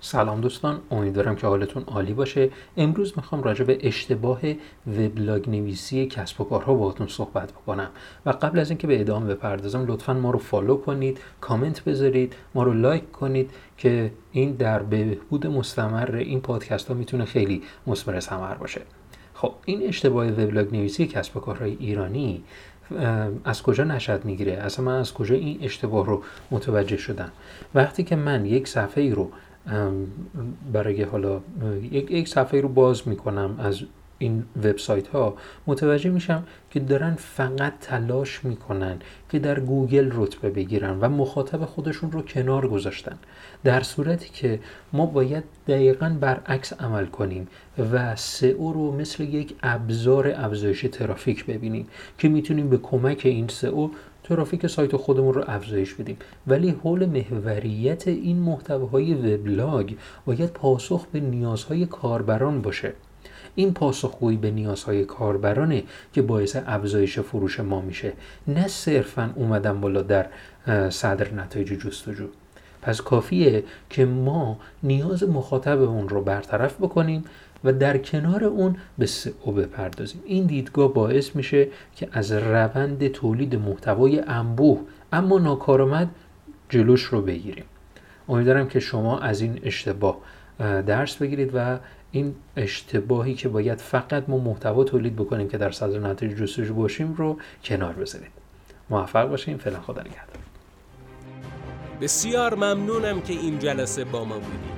سلام دوستان امیدوارم که حالتون عالی باشه. امروز می‌خوام راجع به اشتباه وبلاگ نویسی کسب و کارها باهاتون صحبت بکنم. و قبل از اینکه به ادامه بپردازم لطفا ما رو follow کنید کامنت بذارید ما رو لایک کنید که این در بهبود مستمر این پادکست ها می‌تونه خیلی مثمر ثمر باشه. خب این اشتباه وبلاگ نویسی کسب و کارهای ایرانی از کجا نشأت می‌گیره؟ اصلا من از کجا این اشتباه رو متوجه شدم؟ وقتی که من یک صفحه ای رو برای حالا یک صفحه رو باز می‌کنم از این وبسایت ها متوجه میشم که دارن فقط تلاش می‌کنن که در گوگل رتبه بگیرن و مخاطب خودشون رو کنار گذاشتن. در صورتی که ما باید دقیقا برعکس عمل کنیم و سئو رو مثل یک ابزار افزایش ترافیک ببینیم که می‌تونیم به کمک این سئو ترافیک سایت خودمون رو افزایش بدیم. ولی حول محوریت این محتواهای وبلاگ باید پاسخ به نیازهای کاربران باشه. این پاسخگویی به نیازهای کاربرانه که باعث افزایش فروش ما میشه. نه صرفا اومدن بالا در صدر نتایج جستجو. پس کافیه که ما نیاز مخاطبمون رو برطرف بکنیم و در کنار اون به سئو بپردازیم. این دیدگاه باعث میشه که از روند تولید محتوای انبوه اما ناکارآمد جلوش رو بگیریم. امیدوارم که شما از این اشتباه درس بگیرید و این اشتباهی که باید فقط ما محتوا تولید بکنیم که در صدر نتایج جستجو باشیم رو کنار بذارید. موفق باشیم فعلا خدا نگهدار. بسیار ممنونم که این جلسه با ما بودید.